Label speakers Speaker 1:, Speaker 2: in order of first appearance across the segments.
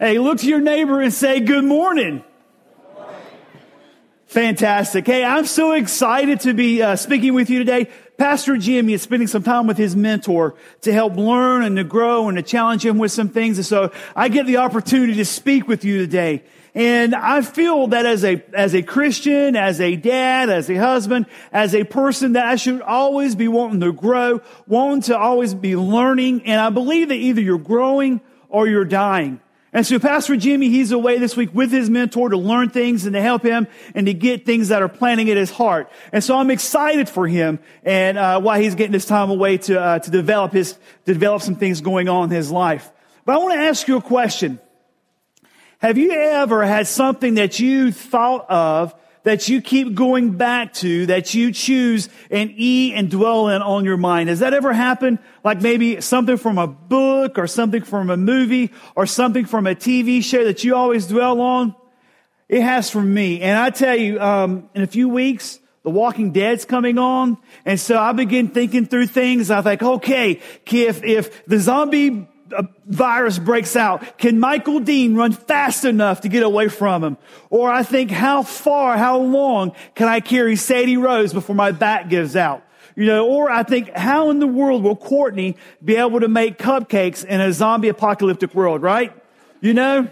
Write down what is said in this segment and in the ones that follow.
Speaker 1: Hey, look to your neighbor and say, Good morning. Fantastic. Hey, I'm so excited to be uh, speaking with you today. Pastor Jimmy is spending some time with his mentor to help learn and to grow and to challenge him with some things. And so I get the opportunity to speak with you today. And I feel that as a, as a Christian, as a dad, as a husband, as a person that I should always be wanting to grow, wanting to always be learning. And I believe that either you're growing or you're dying. And so Pastor Jimmy, he's away this week with his mentor to learn things and to help him and to get things that are planting at his heart. And so I'm excited for him and uh, why he's getting this time away to uh, to develop his to develop some things going on in his life. But I want to ask you a question. Have you ever had something that you thought of that you keep going back to, that you choose and eat and dwell in on your mind. Has that ever happened? Like maybe something from a book or something from a movie or something from a TV show that you always dwell on? It has for me. And I tell you, um, in a few weeks, the Walking Dead's coming on. And so I begin thinking through things. I think, okay, if, if the zombie a virus breaks out, can Michael Dean run fast enough to get away from him? Or I think, how far, how long can I carry Sadie Rose before my back gives out? You know, or I think, how in the world will Courtney be able to make cupcakes in a zombie apocalyptic world, right? You know?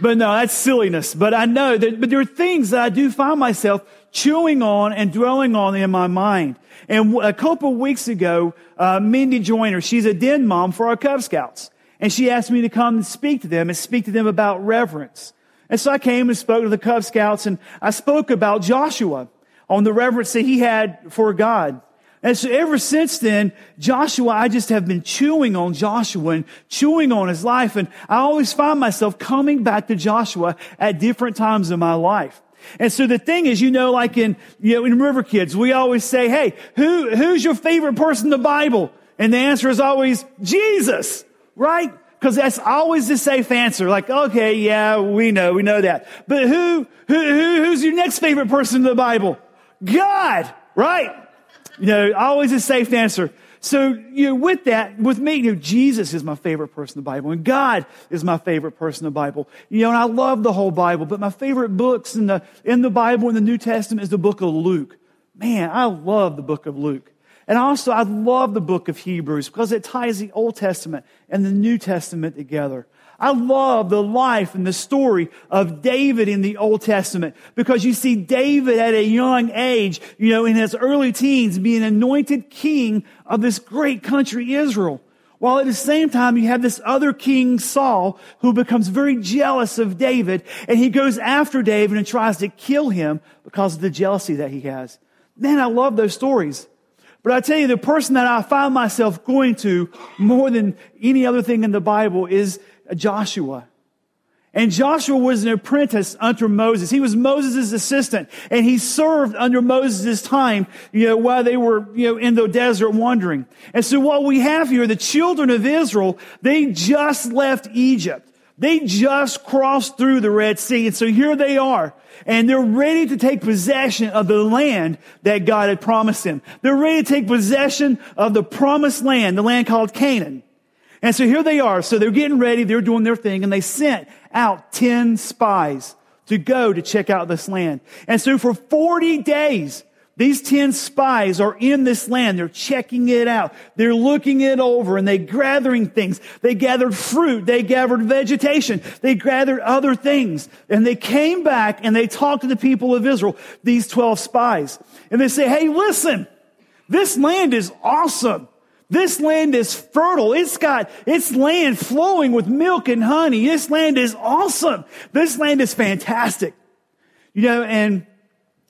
Speaker 1: But no, that's silliness. But I know that, but there are things that I do find myself chewing on and dwelling on in my mind. And a couple weeks ago, uh, Mindy Joyner, she's a den mom for our Cub Scouts. And she asked me to come and speak to them and speak to them about reverence. And so I came and spoke to the Cub Scouts and I spoke about Joshua on the reverence that he had for God. And so ever since then, Joshua, I just have been chewing on Joshua and chewing on his life. And I always find myself coming back to Joshua at different times in my life. And so the thing is, you know, like in, you know, in River Kids, we always say, hey, who, who's your favorite person in the Bible? And the answer is always Jesus, right? Because that's always the safe answer. Like, okay, yeah, we know, we know that. But who, who, who who's your next favorite person in the Bible? God, right? You know, always a safe answer. So, you know, with that, with me, you know, Jesus is my favorite person in the Bible and God is my favorite person in the Bible. You know, and I love the whole Bible, but my favorite books in the, in the Bible, in the New Testament is the book of Luke. Man, I love the book of Luke. And also, I love the book of Hebrews because it ties the Old Testament and the New Testament together. I love the life and the story of David in the Old Testament because you see David at a young age, you know, in his early teens being anointed king of this great country, Israel. While at the same time, you have this other king, Saul, who becomes very jealous of David and he goes after David and tries to kill him because of the jealousy that he has. Man, I love those stories. But I tell you, the person that I find myself going to more than any other thing in the Bible is Joshua. And Joshua was an apprentice under Moses. He was Moses' assistant and he served under Moses' time, you know, while they were, you know, in the desert wandering. And so what we have here, the children of Israel, they just left Egypt. They just crossed through the Red Sea. And so here they are. And they're ready to take possession of the land that God had promised them. They're ready to take possession of the promised land, the land called Canaan. And so here they are. So they're getting ready. They're doing their thing and they sent out 10 spies to go to check out this land. And so for 40 days, these 10 spies are in this land. They're checking it out. They're looking it over and they're gathering things. They gathered fruit. They gathered vegetation. They gathered other things. And they came back and they talked to the people of Israel, these 12 spies. And they say, Hey, listen, this land is awesome. This land is fertile. It's got, its land flowing with milk and honey. This land is awesome. This land is fantastic. You know, and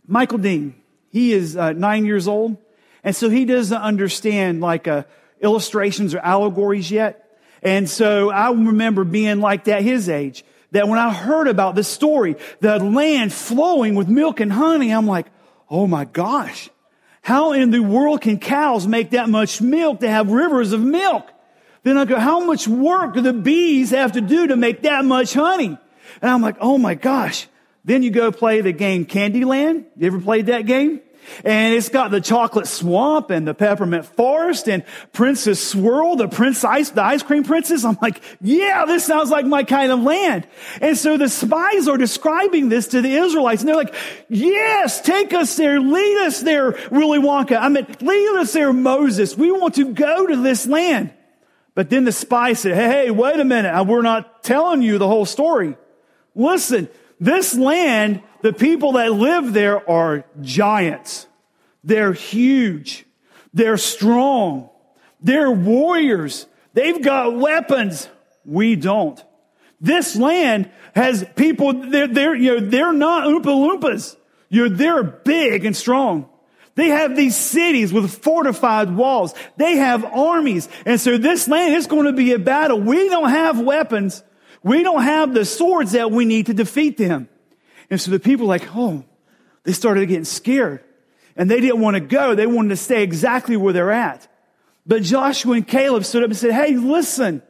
Speaker 1: Michael Dean, he is uh, nine years old. And so he doesn't understand like uh, illustrations or allegories yet. And so I remember being like that his age, that when I heard about this story, the land flowing with milk and honey, I'm like, oh my gosh, how in the world can cows make that much milk to have rivers of milk? Then I go, how much work do the bees have to do to make that much honey? And I'm like, oh my gosh. Then you go play the game Candyland. You ever played that game? And it's got the chocolate swamp and the peppermint forest and Princess Swirl, the prince ice, the ice cream princess. I'm like, yeah, this sounds like my kind of land. And so the spies are describing this to the Israelites and they're like, yes, take us there, lead us there, Willy Wonka. I mean, lead us there, Moses. We want to go to this land. But then the spies said, hey, wait a minute. We're not telling you the whole story. Listen, this land, the people that live there are giants. They're huge. They're strong. They're warriors. They've got weapons. We don't. This land has people, they're, they're, you know, they're not Oompa Loompas. You know, they're big and strong. They have these cities with fortified walls. They have armies. And so this land is going to be a battle. We don't have weapons. We don't have the swords that we need to defeat them. And so the people like, oh, they started getting scared and they didn't want to go. They wanted to stay exactly where they're at. But Joshua and Caleb stood up and said, Hey, listen.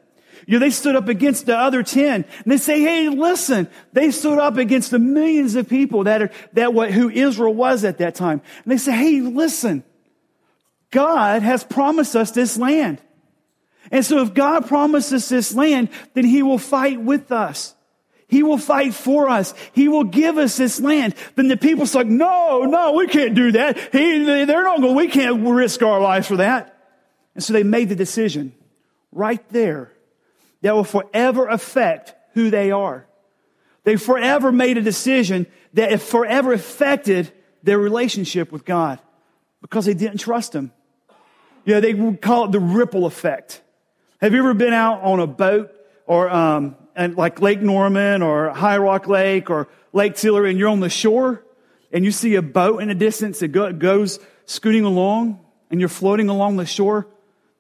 Speaker 1: You know, they stood up against the other 10 and they say, Hey, listen. They stood up against the millions of people that are, that what, who Israel was at that time. And they say, Hey, listen. God has promised us this land. And so if God promises this land, then he will fight with us. He will fight for us. He will give us this land. Then the people's like, no, no, we can't do that. He, they're not going, we can't risk our lives for that. And so they made the decision right there that will forever affect who they are. They forever made a decision that forever affected their relationship with God because they didn't trust Him. You know, they would call it the ripple effect. Have you ever been out on a boat or um, and like Lake Norman or High Rock Lake or Lake Tillery and you're on the shore and you see a boat in the distance that go, goes scooting along and you're floating along the shore?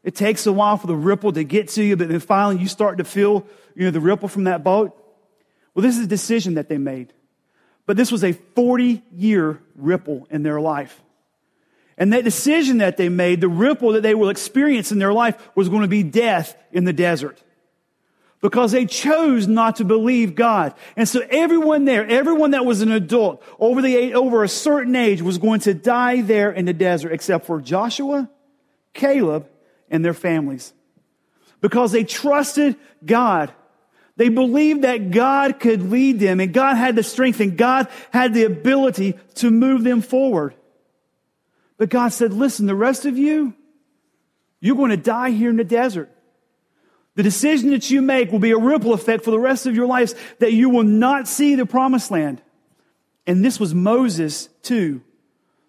Speaker 1: It takes a while for the ripple to get to you, but then finally you start to feel, you know, the ripple from that boat. Well, this is a decision that they made. But this was a 40 year ripple in their life. And that decision that they made, the ripple that they will experience in their life was going to be death in the desert. Because they chose not to believe God. And so everyone there, everyone that was an adult over the, over a certain age was going to die there in the desert except for Joshua, Caleb, and their families. Because they trusted God. They believed that God could lead them and God had the strength and God had the ability to move them forward. But God said, listen, the rest of you, you're going to die here in the desert. The decision that you make will be a ripple effect for the rest of your lives that you will not see the promised land. And this was Moses too.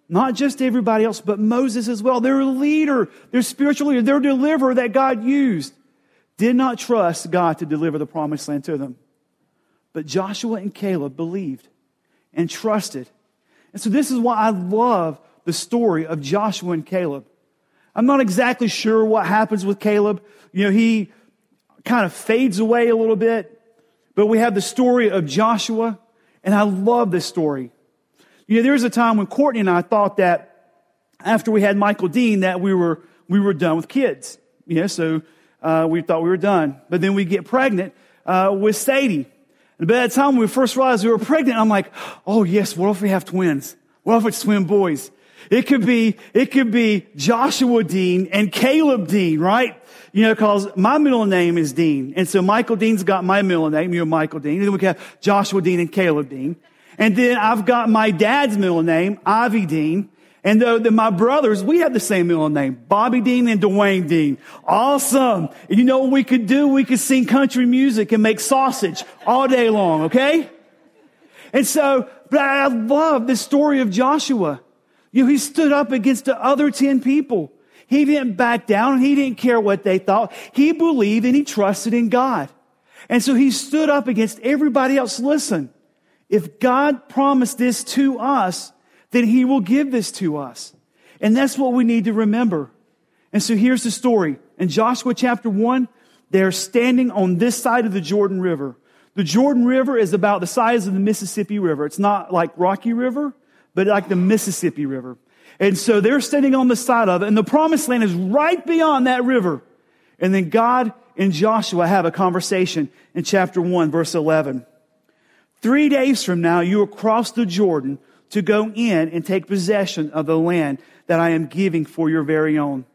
Speaker 1: Not just everybody else, but Moses as well. Their leader, their spiritual leader, their deliverer that God used did not trust God to deliver the promised land to them. But Joshua and Caleb believed and trusted. And so this is why I love the story of Joshua and Caleb. I'm not exactly sure what happens with Caleb. You know, he kind of fades away a little bit, but we have the story of Joshua, and I love this story. You know, there was a time when Courtney and I thought that after we had Michael Dean that we were, we were done with kids. You know, so, uh, we thought we were done. But then we get pregnant, uh, with Sadie. And by that time we first realized we were pregnant, I'm like, oh yes, what if we have twins? What if it's twin boys? It could be, it could be Joshua Dean and Caleb Dean, right? You know, cause my middle name is Dean. And so Michael Dean's got my middle name, you're Michael Dean. And then we have Joshua Dean and Caleb Dean. And then I've got my dad's middle name, Ivy Dean. And though the, my brothers, we have the same middle name, Bobby Dean and Dwayne Dean. Awesome. And you know what we could do? We could sing country music and make sausage all day long, okay? And so, but I love the story of Joshua. You know, he stood up against the other 10 people. He didn't back down. He didn't care what they thought. He believed and he trusted in God. And so he stood up against everybody else. Listen, if God promised this to us, then he will give this to us. And that's what we need to remember. And so here's the story. In Joshua chapter 1, they're standing on this side of the Jordan River. The Jordan River is about the size of the Mississippi River. It's not like Rocky River but like the Mississippi River. And so they're standing on the side of it, and the promised land is right beyond that river. And then God and Joshua have a conversation in chapter 1, verse 11. Three days from now, you will cross the Jordan to go in and take possession of the land that I am giving for your very own.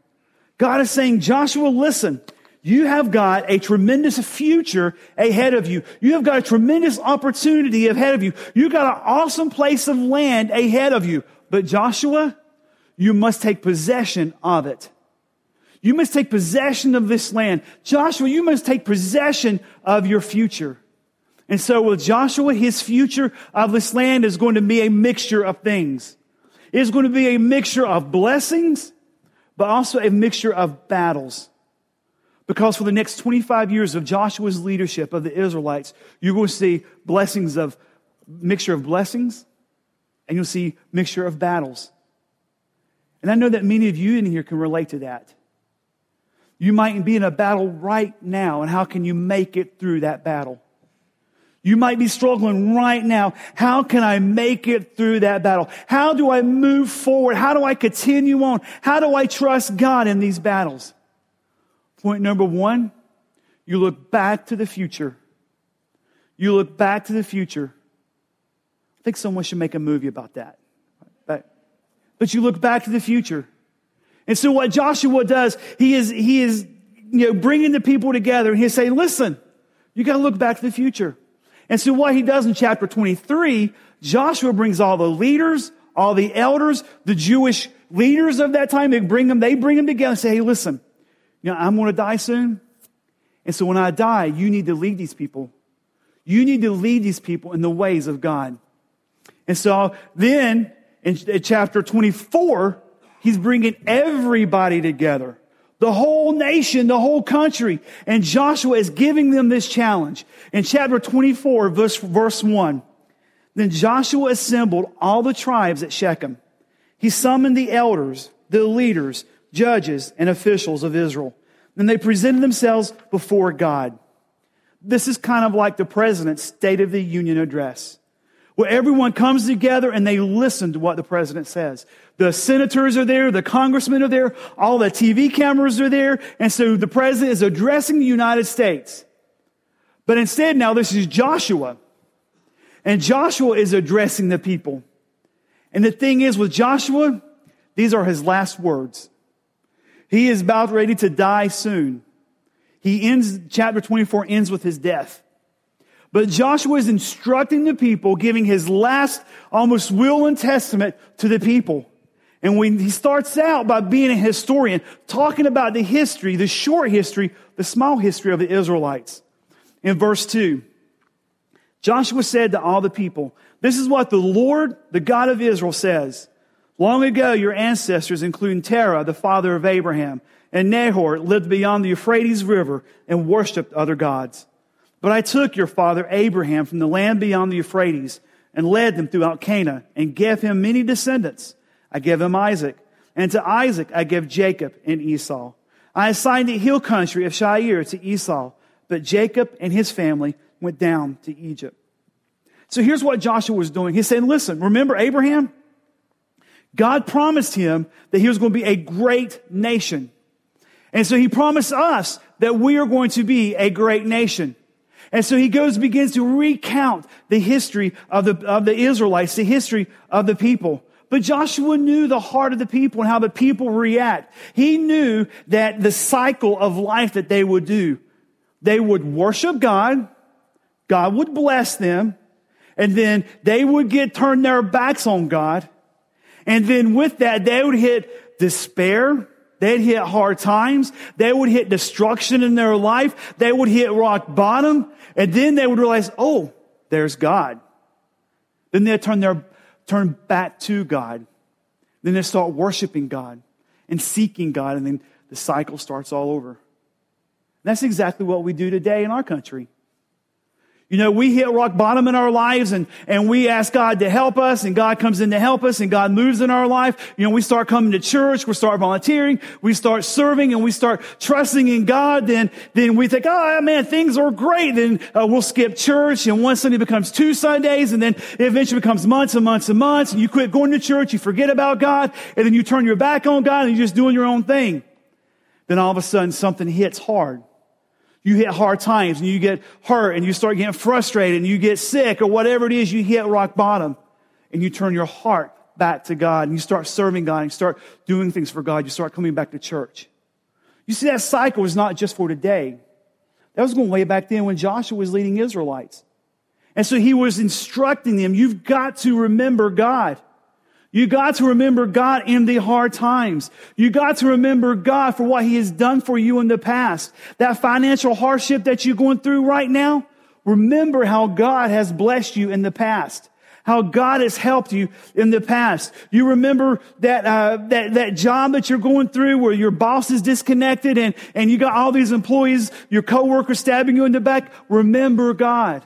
Speaker 1: God is saying, Joshua, listen, you have got a tremendous future ahead of you. You have got a tremendous opportunity ahead of you. You've got an awesome place of land ahead of you. But Joshua, you must take possession of it. You must take possession of this land. Joshua, you must take possession of your future. And so with Joshua, his future of this land is going to be a mixture of things. It is going to be a mixture of blessings, but also a mixture of battles. Because for the next 25 years of Joshua's leadership of the Israelites, you're going to see blessings of, mixture of blessings, and you'll see mixture of battles. And I know that many of you in here can relate to that. You might be in a battle right now, and how can you make it through that battle? You might be struggling right now. How can I make it through that battle? How do I move forward? How do I continue on? How do I trust God in these battles? Point number one, you look back to the future. You look back to the future. I think someone should make a movie about that. But, but you look back to the future. And so what Joshua does, he is, he is, you know, bringing the people together and he's saying, listen, you got to look back to the future. And so what he does in chapter 23, Joshua brings all the leaders, all the elders, the Jewish leaders of that time, they bring them, they bring them together and say, hey, listen, you know, I'm going to die soon. And so when I die, you need to lead these people. You need to lead these people in the ways of God. And so then in chapter 24, He's bringing everybody together. The whole nation, the whole country. And Joshua is giving them this challenge. In chapter 24, verse, verse 1, then Joshua assembled all the tribes at Shechem. He summoned the elders, the leaders, judges, and officials of Israel. And they presented themselves before God. This is kind of like the president's State of the Union address where everyone comes together and they listen to what the president says. The senators are there, the congressmen are there, all the TV cameras are there, and so the president is addressing the United States. But instead now this is Joshua. And Joshua is addressing the people. And the thing is with Joshua, these are his last words. He is about ready to die soon. He ends, chapter 24 ends with his death. But Joshua is instructing the people, giving his last almost will and testament to the people. And when he starts out by being a historian, talking about the history, the short history, the small history of the Israelites. In verse 2, Joshua said to all the people, This is what the Lord, the God of Israel, says. Long ago, your ancestors, including Terah, the father of Abraham, and Nahor, lived beyond the Euphrates River and worshiped other gods. But I took your father Abraham from the land beyond the Euphrates and led them throughout Canaan and gave him many descendants. I gave him Isaac. And to Isaac I gave Jacob and Esau. I assigned the hill country of Seir to Esau, but Jacob and his family went down to Egypt. So here's what Joshua was doing. He's saying, listen, remember Abraham? God promised him that he was going to be a great nation. And so he promised us that we are going to be a great nation. And so he goes, begins to recount the history of the, of the Israelites, the history of the people. But Joshua knew the heart of the people and how the people react. He knew that the cycle of life that they would do, they would worship God, God would bless them, and then they would get turned their backs on God. And then with that, they would hit despair, They'd hit hard times. They would hit destruction in their life. They would hit rock bottom. And then they would realize, oh, there's God. Then they turn their, turn back to God. Then they start worshiping God and seeking God. And then the cycle starts all over. That's exactly what we do today in our country. You know, we hit rock bottom in our lives and, and we ask God to help us and God comes in to help us and God moves in our life. You know, we start coming to church, we start volunteering, we start serving and we start trusting in God. Then, then we think, oh man, things are great. Then uh, we'll skip church and one Sunday becomes two Sundays and then it eventually becomes months and months and months and you quit going to church, you forget about God and then you turn your back on God and you're just doing your own thing. Then all of a sudden something hits hard you hit hard times and you get hurt and you start getting frustrated and you get sick or whatever it is, you hit rock bottom. and you turn your heart back to God and you start serving God and you start doing things for God, you start coming back to church. You see, that cycle is not just for today. That was going way back then when Joshua was leading Israelites. And so he was instructing them, you've got to remember God. You got to remember God in the hard times. You got to remember God for what he has done for you in the past. That financial hardship that you're going through right now, remember how God has blessed you in the past. How God has helped you in the past. You remember that, uh, that, that job that you're going through where your boss is disconnected and, and you got all these employees, your coworkers stabbing you in the back. Remember God.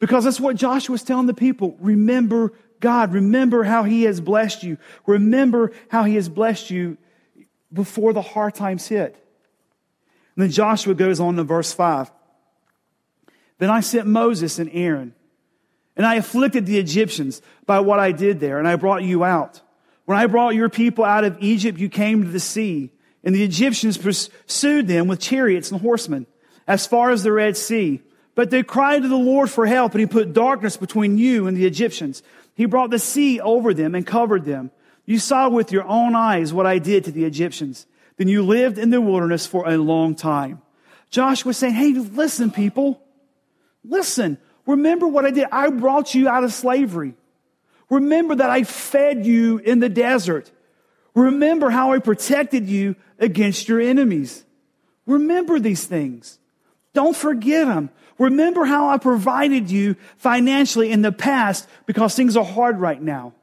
Speaker 1: Because that's what Joshua was telling the people. Remember God. Remember how He has blessed you. Remember how He has blessed you before the hard times hit. And then Joshua goes on to verse 5. Then I sent Moses and Aaron, and I afflicted the Egyptians by what I did there, and I brought you out. When I brought your people out of Egypt, you came to the sea, and the Egyptians pursued them with chariots and horsemen as far as the Red Sea. But they cried to the Lord for help, and he put darkness between you and the Egyptians. He brought the sea over them and covered them. You saw with your own eyes what I did to the Egyptians. Then you lived in the wilderness for a long time. Joshua saying, Hey, listen, people. Listen. Remember what I did. I brought you out of slavery. Remember that I fed you in the desert. Remember how I protected you against your enemies. Remember these things. Don't forget them. Remember how I provided you financially in the past because things are hard right now.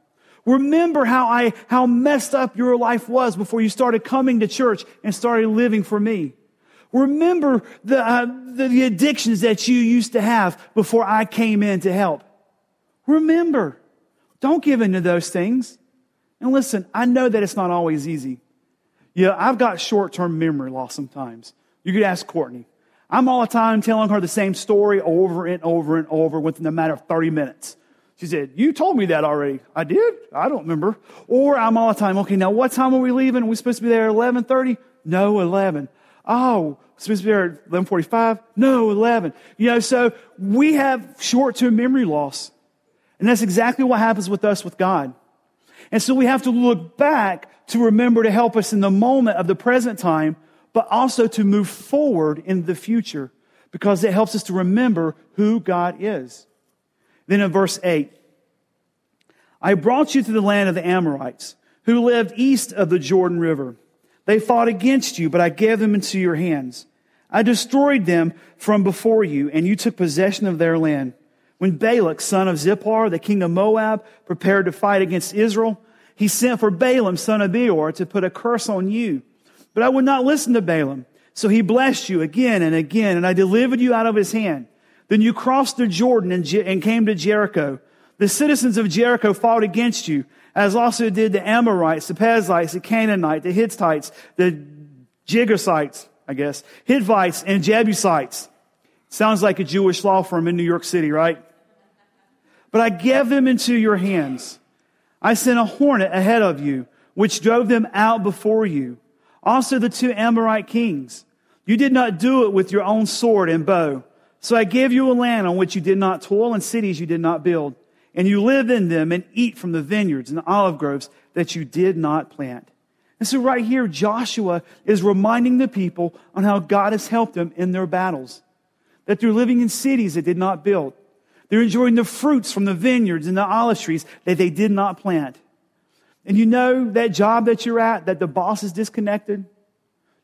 Speaker 1: Remember how I, how messed up your life was before you started coming to church and started living for me. Remember the, uh, the, the addictions that you used to have before I came in to help. Remember. Don't give in to those things. And listen, I know that it's not always easy. Yeah, I've got short-term memory loss sometimes. You could ask Courtney. I'm all the time telling her the same story over and over and over within a matter of 30 minutes. She said, You told me that already. I did? I don't remember. Or I'm all the time, okay, now what time are we leaving? Are we supposed to be there at 11.30? No, 11. Oh, supposed to be there at 11.45? No, 11. You know, so we have short-term memory loss. And that's exactly what happens with us with God. And so we have to look back to remember to help us in the moment of the present time but also to move forward in the future because it helps us to remember who God is. Then in verse 8, I brought you to the land of the Amorites who lived east of the Jordan River. They fought against you, but I gave them into your hands. I destroyed them from before you, and you took possession of their land. When Balak, son of Zippor, the king of Moab, prepared to fight against Israel, he sent for Balaam, son of Beor, to put a curse on you but I would not listen to Balaam. So he blessed you again and again, and I delivered you out of his hand. Then you crossed the Jordan and, Je- and came to Jericho. The citizens of Jericho fought against you, as also did the Amorites, the Perizzites, the Canaanites, the Hittites, the Girgashites, I guess, Hittites, and Jebusites. Sounds like a Jewish law firm in New York City, right? But I gave them into your hands. I sent a hornet ahead of you, which drove them out before you. Also the two Amorite kings. You did not do it with your own sword and bow. So I gave you a land on which you did not toil and cities you did not build. And you live in them and eat from the vineyards and the olive groves that you did not plant. And so right here, Joshua is reminding the people on how God has helped them in their battles. That they're living in cities they did not build. They're enjoying the fruits from the vineyards and the olive trees that they did not plant. And you know that job that you're at, that the boss is disconnected?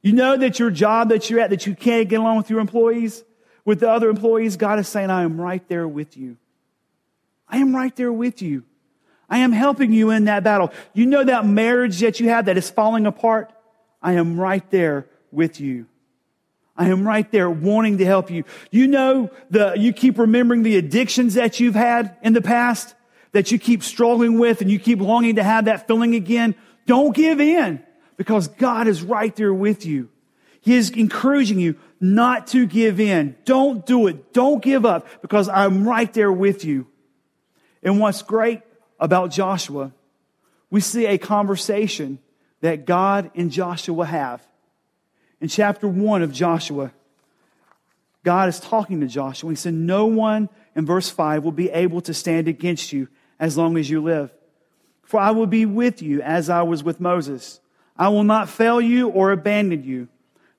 Speaker 1: You know that your job that you're at, that you can't get along with your employees, with the other employees? God is saying, I am right there with you. I am right there with you. I am helping you in that battle. You know that marriage that you have that is falling apart? I am right there with you. I am right there wanting to help you. You know the, you keep remembering the addictions that you've had in the past? That you keep struggling with and you keep longing to have that feeling again, don't give in because God is right there with you. He is encouraging you not to give in. Don't do it. Don't give up because I'm right there with you. And what's great about Joshua, we see a conversation that God and Joshua have. In chapter one of Joshua, God is talking to Joshua. He said, No one in verse 5 will be able to stand against you as long as you live. For I will be with you as I was with Moses. I will not fail you or abandon you.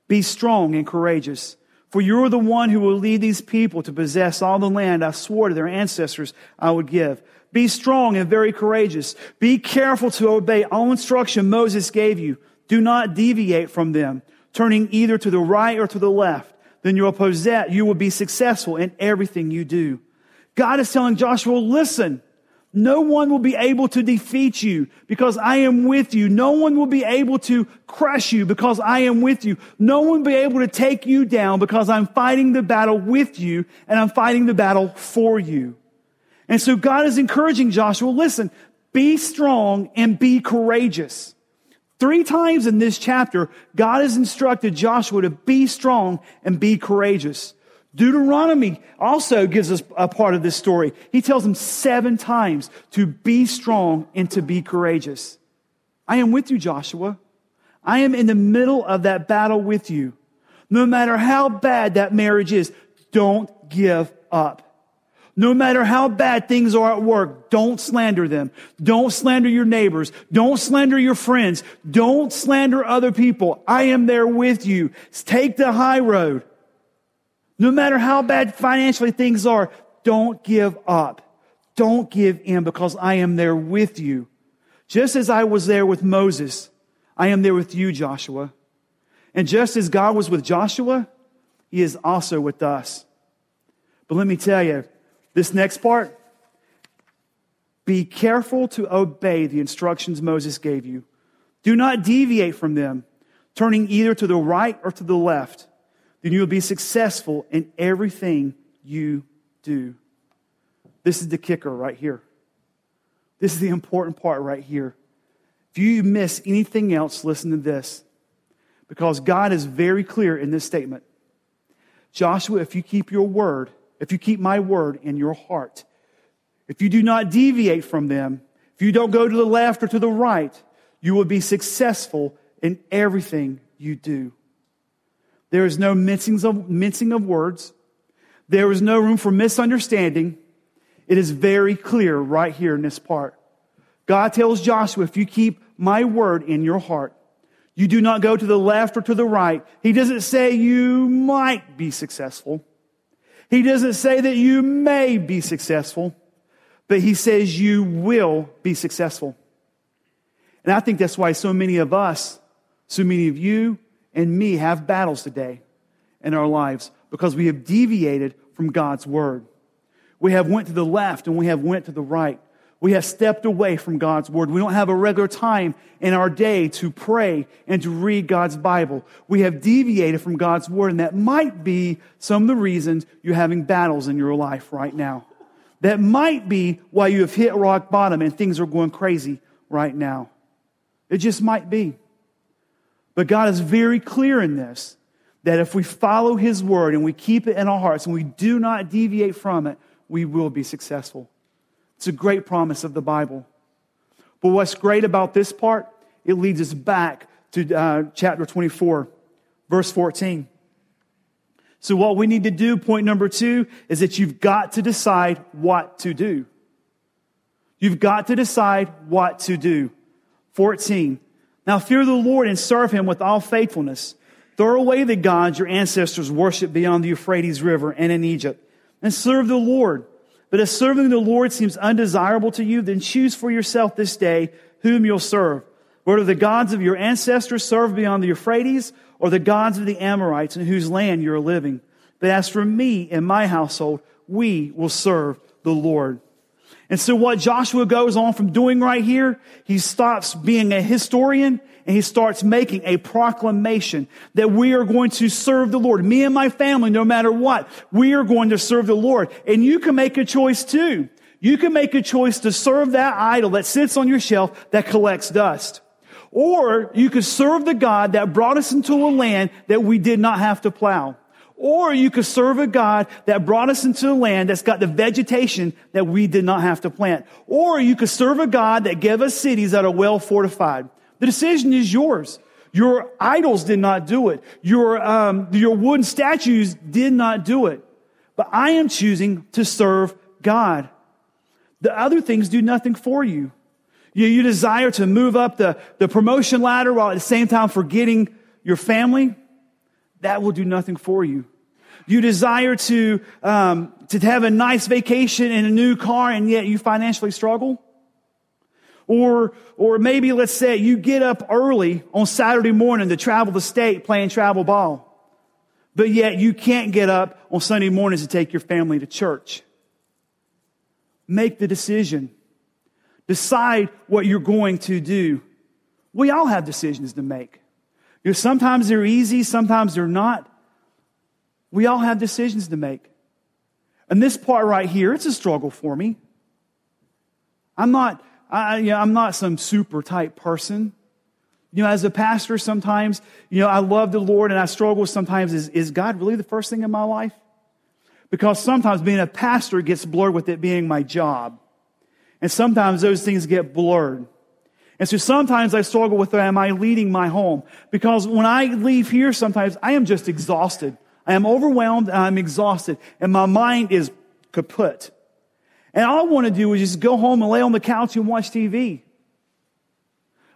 Speaker 1: Be strong and courageous. For you are the one who will lead these people to possess all the land I swore to their ancestors I would give. Be strong and very courageous. Be careful to obey all instruction Moses gave you. Do not deviate from them, turning either to the right or to the left. Then you will possess, you will be successful in everything you do. God is telling Joshua, listen, no one will be able to defeat you because I am with you. No one will be able to crush you because I am with you. No one will be able to take you down because I'm fighting the battle with you and I'm fighting the battle for you. And so God is encouraging Joshua, listen, be strong and be courageous. Three times in this chapter, God has instructed Joshua to be strong and be courageous. Deuteronomy also gives us a part of this story. He tells them seven times to be strong and to be courageous. I am with you, Joshua. I am in the middle of that battle with you. No matter how bad that marriage is, don't give up. No matter how bad things are at work, don't slander them. Don't slander your neighbors. Don't slander your friends. Don't slander other people. I am there with you. Take the high road. No matter how bad financially things are, don't give up. Don't give in because I am there with you. Just as I was there with Moses, I am there with you, Joshua. And just as God was with Joshua, he is also with us. But let me tell you, this next part, be careful to obey the instructions Moses gave you. Do not deviate from them, turning either to the right or to the left then you will be successful in everything you do. This is the kicker right here. This is the important part right here. If you miss anything else, listen to this. Because God is very clear in this statement. Joshua, if you keep your word, if you keep my word in your heart, if you do not deviate from them, if you don't go to the left or to the right, you will be successful in everything you do. There is no mincing of, mincing of words. There is no room for misunderstanding. It is very clear right here in this part. God tells Joshua, if you keep my word in your heart, you do not go to the left or to the right. He doesn't say you might be successful. He doesn't say that you may be successful, but he says you will be successful. And I think that's why so many of us, so many of you, and me have battles today in our lives because we have deviated from God's word. We have went to the left and we have went to the right. We have stepped away from God's word. We don't have a regular time in our day to pray and to read God's Bible. We have deviated from God's word, and that might be some of the reasons you're having battles in your life right now. That might be why you have hit rock bottom and things are going crazy right now. It just might be. But God is very clear in this that if we follow His word and we keep it in our hearts and we do not deviate from it, we will be successful. It's a great promise of the Bible. But what's great about this part, it leads us back to uh, chapter 24, verse 14. So, what we need to do, point number two, is that you've got to decide what to do. You've got to decide what to do. 14. Now fear the Lord and serve him with all faithfulness. Throw away the gods your ancestors worshiped beyond the Euphrates River and in Egypt, and serve the Lord. But if serving the Lord seems undesirable to you, then choose for yourself this day whom you'll serve. Whether the gods of your ancestors served beyond the Euphrates, or the gods of the Amorites in whose land you are living. But as for me and my household, we will serve the Lord. And so what Joshua goes on from doing right here, he stops being a historian and he starts making a proclamation that we are going to serve the Lord. Me and my family, no matter what, we are going to serve the Lord. And you can make a choice too. You can make a choice to serve that idol that sits on your shelf that collects dust. Or you could serve the God that brought us into a land that we did not have to plow. Or you could serve a God that brought us into a land that's got the vegetation that we did not have to plant. Or you could serve a God that gave us cities that are well fortified. The decision is yours. Your idols did not do it. Your, um, your wooden statues did not do it. But I am choosing to serve God. The other things do nothing for you. You, you desire to move up the, the promotion ladder while at the same time forgetting your family. That will do nothing for you. You desire to, um, to have a nice vacation in a new car and yet you financially struggle. Or, or maybe let's say you get up early on Saturday morning to travel the state playing travel ball. But yet you can't get up on Sunday mornings to take your family to church. Make the decision. Decide what you're going to do. We all have decisions to make. You know, sometimes they're easy, sometimes they're not. We all have decisions to make. And this part right here, it's a struggle for me. I'm not, I, you know, I'm not some super type person. You know, as a pastor, sometimes, you know, I love the Lord and I struggle sometimes. Is, is God really the first thing in my life? Because sometimes being a pastor gets blurred with it being my job. And sometimes those things get blurred. And so sometimes I struggle with, am I leading my home? Because when I leave here, sometimes I am just exhausted. I am overwhelmed and I'm exhausted and my mind is kaput. And all I want to do is just go home and lay on the couch and watch TV.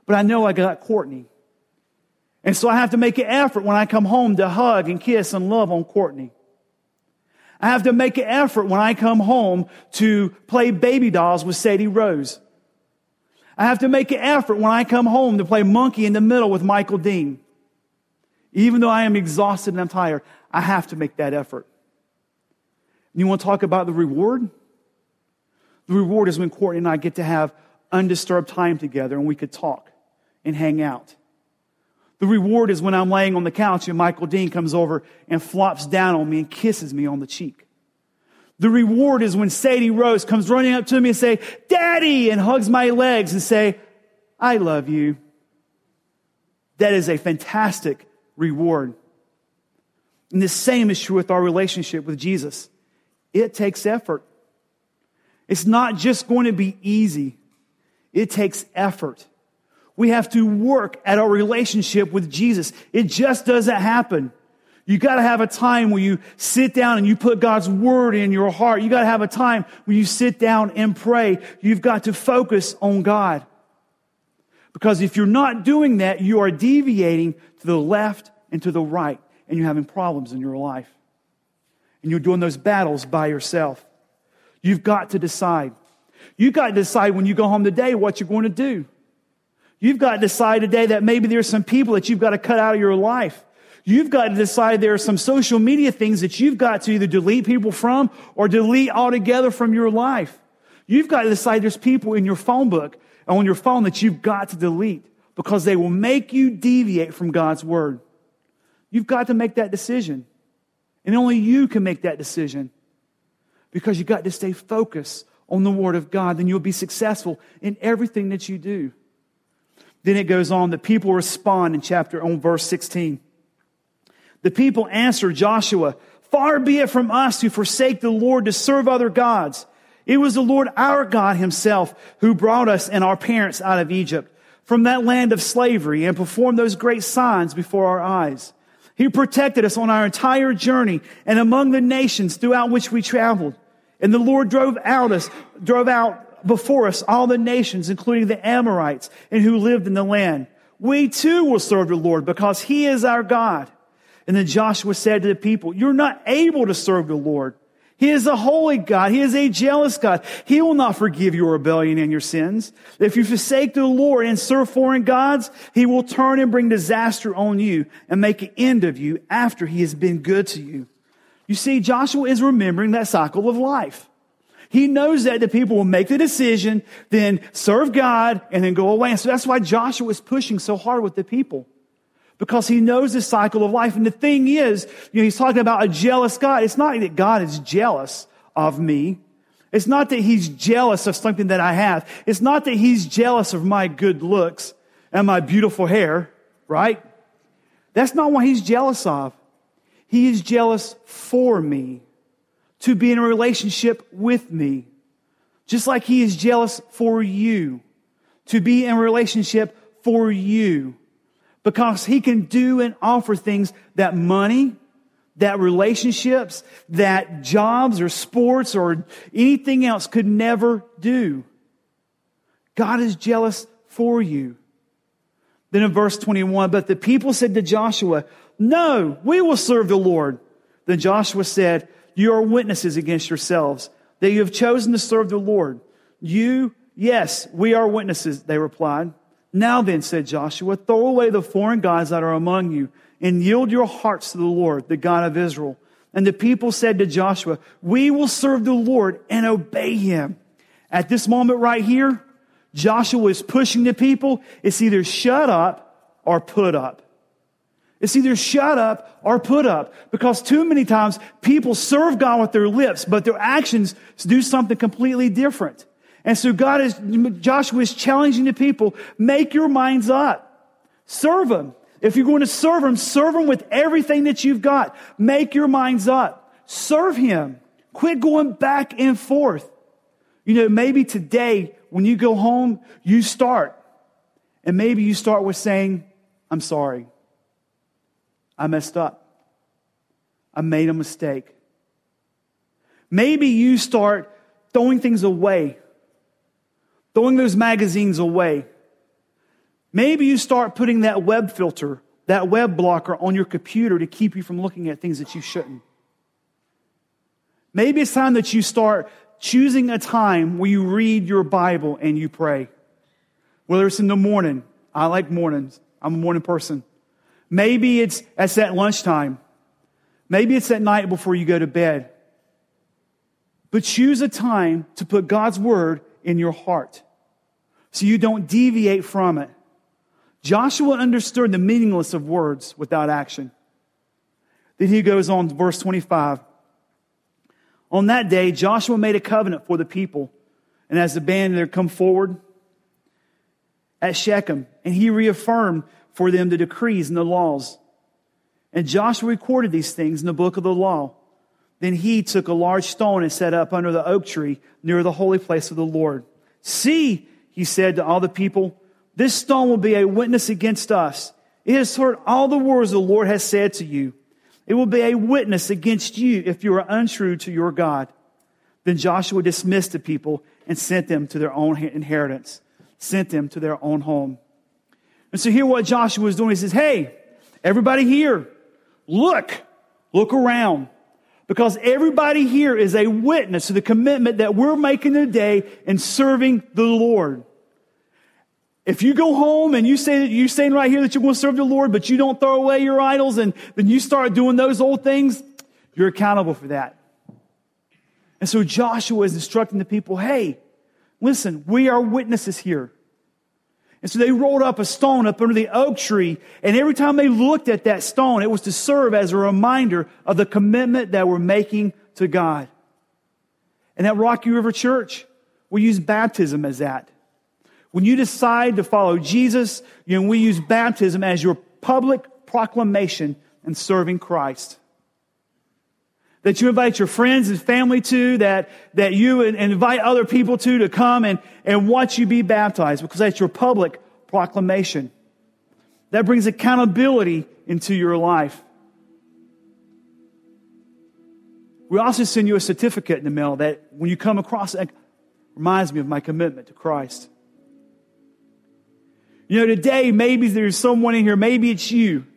Speaker 1: But I know I got Courtney. And so I have to make an effort when I come home to hug and kiss and love on Courtney. I have to make an effort when I come home to play baby dolls with Sadie Rose. I have to make an effort when I come home to play monkey in the middle with Michael Dean. Even though I am exhausted and I'm tired, I have to make that effort. You want to talk about the reward? The reward is when Courtney and I get to have undisturbed time together and we could talk and hang out. The reward is when I'm laying on the couch and Michael Dean comes over and flops down on me and kisses me on the cheek. The reward is when Sadie Rose comes running up to me and say, Daddy, and hugs my legs and say, I love you. That is a fantastic reward. And the same is true with our relationship with Jesus. It takes effort. It's not just going to be easy. It takes effort. We have to work at our relationship with Jesus. It just doesn't happen. You gotta have a time where you sit down and you put God's word in your heart. You gotta have a time where you sit down and pray. You've got to focus on God. Because if you're not doing that, you are deviating to the left and to the right and you're having problems in your life. And you're doing those battles by yourself. You've got to decide. You've got to decide when you go home today what you're going to do. You've got to decide today that maybe there's some people that you've got to cut out of your life. You've got to decide there are some social media things that you've got to either delete people from or delete altogether from your life. You've got to decide there's people in your phone book and on your phone that you've got to delete because they will make you deviate from God's word. You've got to make that decision. And only you can make that decision because you've got to stay focused on the Word of God. Then you'll be successful in everything that you do. Then it goes on, the people respond in chapter, on verse 16. The people answered Joshua, Far be it from us to forsake the Lord to serve other gods. It was the Lord our God himself who brought us and our parents out of Egypt from that land of slavery and performed those great signs before our eyes. He protected us on our entire journey and among the nations throughout which we traveled. And the Lord drove out us, drove out before us all the nations, including the Amorites and who lived in the land. We too will serve the Lord because he is our God. And then Joshua said to the people, you're not able to serve the Lord. He is a holy God. He is a jealous God. He will not forgive your rebellion and your sins. If you forsake the Lord and serve foreign gods, He will turn and bring disaster on you and make an end of you after He has been good to you. You see, Joshua is remembering that cycle of life. He knows that the people will make the decision, then serve God, and then go away. And so that's why Joshua is pushing so hard with the people. Because he knows the cycle of life. And the thing is, you know, he's talking about a jealous God. It's not that God is jealous of me. It's not that he's jealous of something that I have. It's not that he's jealous of my good looks and my beautiful hair, right? That's not what he's jealous of. He is jealous for me to be in a relationship with me. Just like he is jealous for you to be in a relationship for you because he can do and offer things that money, that relationships, that jobs or sports or anything else could never do. God is jealous for you. Then in verse 21, but the people said to Joshua, no, we will serve the Lord. Then Joshua said, you are witnesses against yourselves that you have chosen to serve the Lord. You, yes, we are witnesses, they replied. Now then, said Joshua, throw away the foreign gods that are among you and yield your hearts to the Lord, the God of Israel. And the people said to Joshua, we will serve the Lord and obey him. At this moment right here, Joshua is pushing the people. It's either shut up or put up. It's either shut up or put up because too many times people serve God with their lips, but their actions do something completely different. And so God is, Joshua is challenging the people, make your minds up. Serve Him. If you're going to serve Him, serve Him with everything that you've got. Make your minds up. Serve Him. Quit going back and forth. You know, maybe today when you go home, you start. And maybe you start with saying, I'm sorry. I messed up. I made a mistake. Maybe you start throwing things away, throwing those magazines away. Maybe you start putting that web filter, that web blocker on your computer to keep you from looking at things that you shouldn't. Maybe it's time that you start choosing a time where you read your Bible and you pray. Whether it's in the morning, I like mornings. I'm a morning person. Maybe it's, it's at lunchtime. Maybe it's at night before you go to bed. But choose a time to put God's word in your heart so you don't deviate from it. Joshua understood the meaningless of words without action. Then he goes on to verse 25. On that day, Joshua made a covenant for the people. And as the band there come forward at Shechem, and he reaffirmed for them the decrees and the laws. And Joshua recorded these things in the book of the law. Then he took a large stone and set up under the oak tree near the holy place of the Lord. See, he said to all the people, this stone will be a witness against us. It has heard all the words the Lord has said to you. It will be a witness against you if you are untrue to your God. Then Joshua dismissed the people and sent them to their own inheritance, sent them to their own home. And so here what Joshua is doing, he says, Hey, everybody here, look, look around. Because everybody here is a witness to the commitment that we're making today in serving the Lord. If you go home and you say that you're saying right here that you want to serve the Lord, but you don't throw away your idols and then you start doing those old things, you're accountable for that. And so Joshua is instructing the people, hey, listen, we are witnesses here. And so they rolled up a stone up under the oak tree. And every time they looked at that stone, it was to serve as a reminder of the commitment that we're making to God. And at Rocky River Church, we use baptism as that. When you decide to follow Jesus, you know, we use baptism as your public proclamation and serving Christ. That you invite your friends and family to, that, that you invite other people to, to come and, and watch you be baptized because that's your public proclamation. That brings accountability into your life. We also send you a certificate in the mail that when you come across it, reminds me of my commitment to Christ. You know, today, maybe there's someone in here, maybe it's you,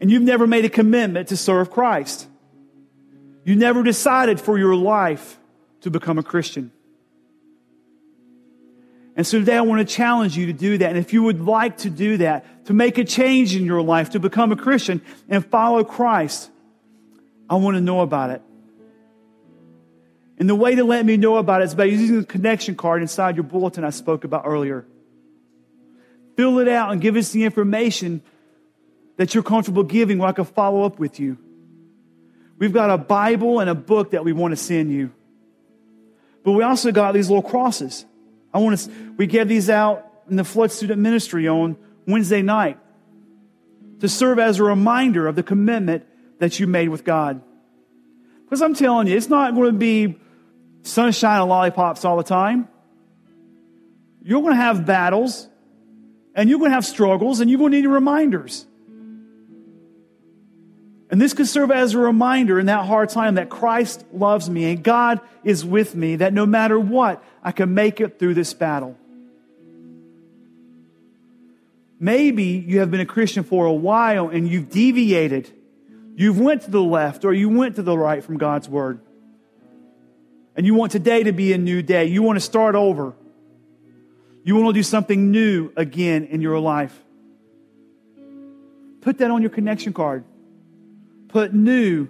Speaker 1: and you've never made a commitment to serve Christ. You never decided for your life to become a Christian. And so today I want to challenge you to do that. And if you would like to do that, to make a change in your life, to become a Christian and follow Christ, I want to know about it. And the way to let me know about it is by using the connection card inside your bulletin I spoke about earlier. Fill it out and give us the information that you're comfortable giving where I can follow up with you. We've got a Bible and a book that we want to send you. But we also got these little crosses. I want to, we give these out in the Flood Student Ministry on Wednesday night to serve as a reminder of the commitment that you made with God. Because I'm telling you, it's not going to be sunshine and lollipops all the time. You're going to have battles and you're going to have struggles and you're going to need reminders. And this could serve as a reminder in that hard time that Christ loves me and God is with me, that no matter what, I can make it through this battle. Maybe you have been a Christian for a while and you've deviated. You've went to the left or you went to the right from God's word. And you want today to be a new day. You want to start over. You want to do something new again in your life. Put that on your connection card. Put new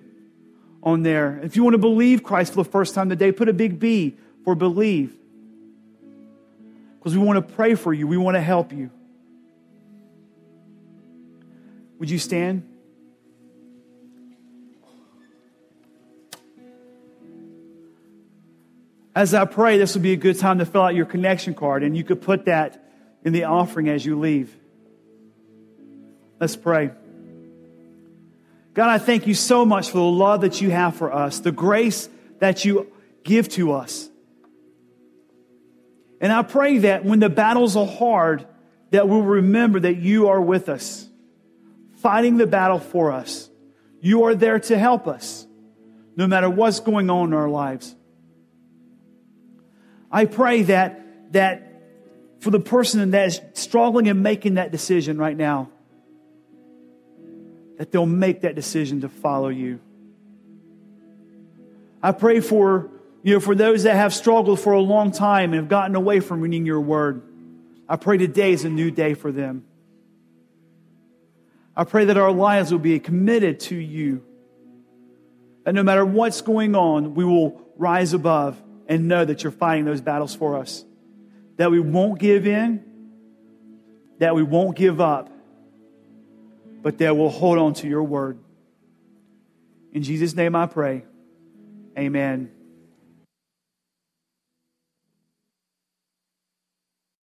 Speaker 1: on there. If you want to believe Christ for the first time today, put a big B for believe. Because we want to pray for you, we want to help you. Would you stand? As I pray, this would be a good time to fill out your connection card, and you could put that in the offering as you leave. Let's pray. God, I thank you so much for the love that you have for us, the grace that you give to us. And I pray that when the battles are hard, that we'll remember that you are with us fighting the battle for us. You are there to help us, no matter what's going on in our lives. I pray that, that for the person that is struggling and making that decision right now, that they'll make that decision to follow you. I pray for, you know, for those that have struggled for a long time and have gotten away from reading your word. I pray today is a new day for them. I pray that our lives will be committed to you. That no matter what's going on, we will rise above and know that you're fighting those battles for us. That we won't give in, that we won't give up, but that we'll hold on to your word. In Jesus' name I pray. Amen.